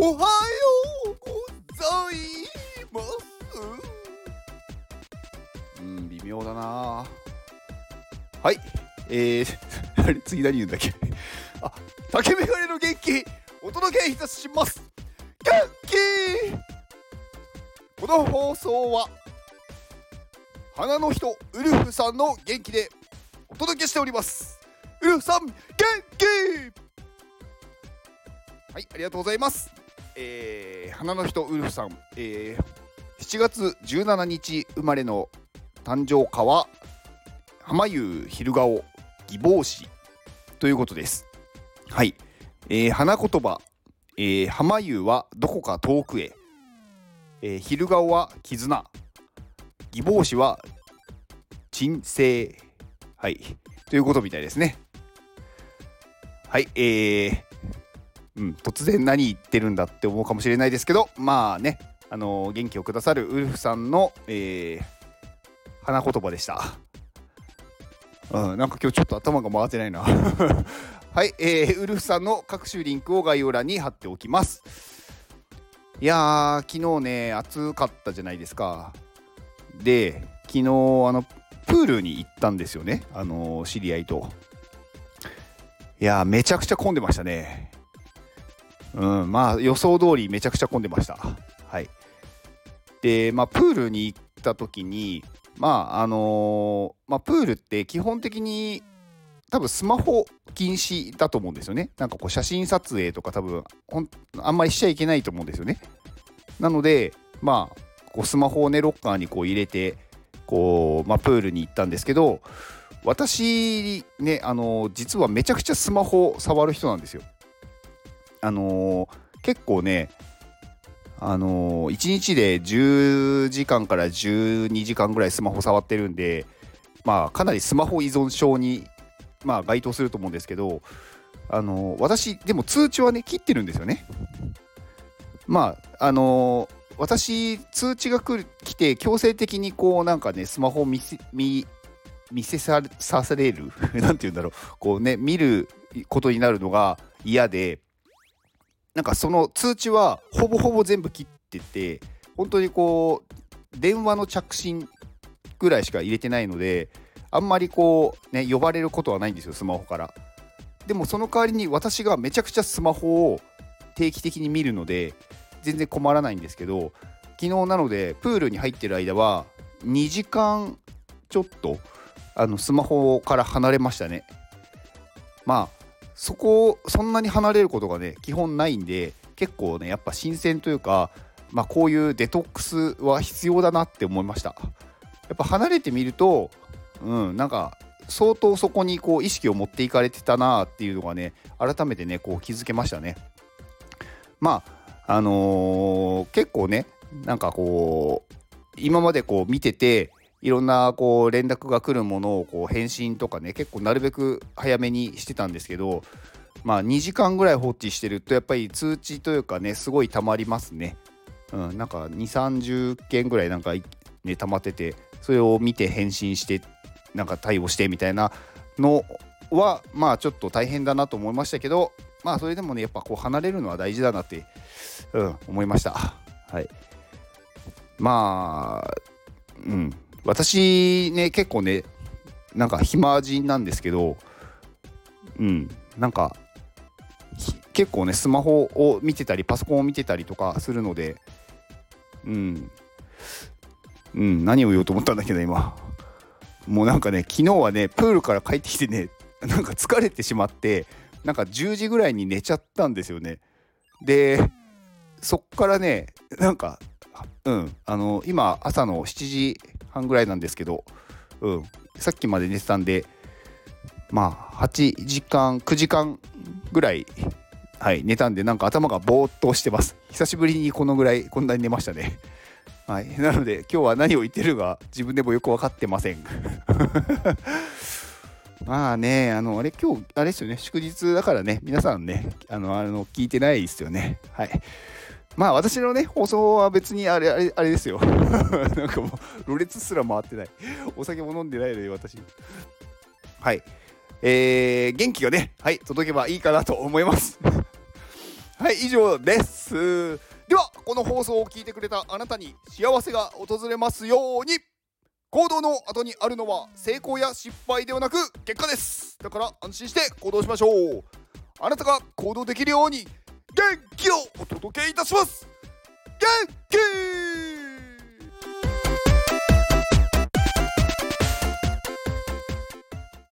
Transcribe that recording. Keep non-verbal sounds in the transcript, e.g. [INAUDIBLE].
おはようございます。うん微妙だな。はい。えー、[LAUGHS] 次何言うんだっけ？[LAUGHS] あ竹メガネの元気。お届けいたします。元気！この放送は花の人ウルフさんの元気でお届けしております。ウルフさん元気！はいありがとうございます。えー、花の人ウルフさん、えー、7月17日生まれの誕生花は浜湯昼顔義帽子ということです。はい、えー、花言葉、えー、浜湯はどこか遠くへ、えー、昼顔は絆。義帽子は鎮静。はい。ということみたいですね。はい。えー、うん、突然何言ってるんだって思うかもしれないですけどまあねあのー、元気をくださるウルフさんの、えー、花言葉でした。うん、なんか今日ちょっと頭が回ってないな [LAUGHS] はい、えー、ウルフさんの各種リンクを概要欄に貼っておきます。いやー、昨日ね、暑かったじゃないですか。で、昨日、あの、プールに行ったんですよね、あの知り合いと。いやー、めちゃくちゃ混んでましたね。うん、まあ予想通りめちゃくちゃ混んでました。はい。で、まあプールに行った時に、まああのー、まあプールって基本的に多分スマホ禁止だと思うんですよね。なんかこう写真撮影とか多分あんまりしちゃいけないと思うんですよね。なので、まあこうスマホをねロッカーにこう入れてこう、まあ、プールに行ったんですけど私ねあの実はめちゃくちゃスマホ触る人なんですよ。あのー、結構ね、あのー、1日で10時間から12時間ぐらいスマホ触ってるんで、まあ、かなりスマホ依存症に、まあ、該当すると思うんですけど、あのー、私、でも通知はね、切ってるんですよね。まあ、あの私、通知が来て、強制的にこう、なんかね、スマホを見せ見見せさされる [LAUGHS] なんて言うんだろう、こうね、見ることになるのが嫌で、なんかその通知はほぼほぼ全部切ってて本当にこう電話の着信ぐらいしか入れてないのであんまりこうね呼ばれることはないんですよスマホから。でもその代わりに私がめちゃくちゃスマホを定期的に見るので全然困らないんですけど昨日なのでプールに入ってる間は2時間ちょっとあのスマホから離れましたね。まあそこをそんなに離れることがね基本ないんで結構ねやっぱ新鮮というかまあこういうデトックスは必要だなって思いました。やっぱ離れてみるとうんなんか相当そこにこう意識を持っていかれてたなっていうのがね改めてねこう気づけましたね。まああのー、結構ねなんかこう今までこう見てていろんなこう連絡が来るものをこう返信とかね結構なるべく早めにしてたんですけどまあ2時間ぐらい放置してるとやっぱり通知というかねすごい溜まりますね。うん、なんか2 3 0件ぐらいなんかね溜まっててそれを見て返信してなんか対応してみたいなのはまあちょっと大変だなと思いましたけどまあそれでもねやっぱこう離れるのは大事だなって、うん、思いました。はい。まあうん私ね、結構ね、なんか暇人なんですけど、うん、なんか、結構ね、スマホを見てたり、パソコンを見てたりとかするので、うん、うん、何を言おうと思ったんだけど、今。もうなんかね、昨日はね、プールから帰ってきてね、なんか疲れてしまって、なんか10時ぐらいに寝ちゃったんですよね。で、そっからね、なんか、うん、あの、今、朝の7時半ぐらいなんですけど、うん、さっきまで寝てたんで、まあ、8時間、9時間ぐらい、はい、寝たんで、なんか頭がぼーっとしてます。久しぶりにこのぐらい、こんなに寝ましたね。[LAUGHS] はい、なので、今日は何を言ってるか、自分でもよく分かってません。[LAUGHS] まあね、あの、あれ、今日、あれですよね、祝日だからね、皆さんね、あの、あの聞いてないですよね。はい。まあ私のね、放送は別にあれ、あれ、あれですよ。[LAUGHS] なんかもう、ろれつすら回ってない。お酒も飲んでないので、私。はい。えー、元気がね、はい、届けばいいかなと思います。[LAUGHS] はい以上ですではこの放送を聞いてくれたあなたに幸せが訪れますように行動の後にあるのは成功や失敗ではなく結果ですだから安心して行動しましょうあなたが行動できるように元気をお届けいたします。元気！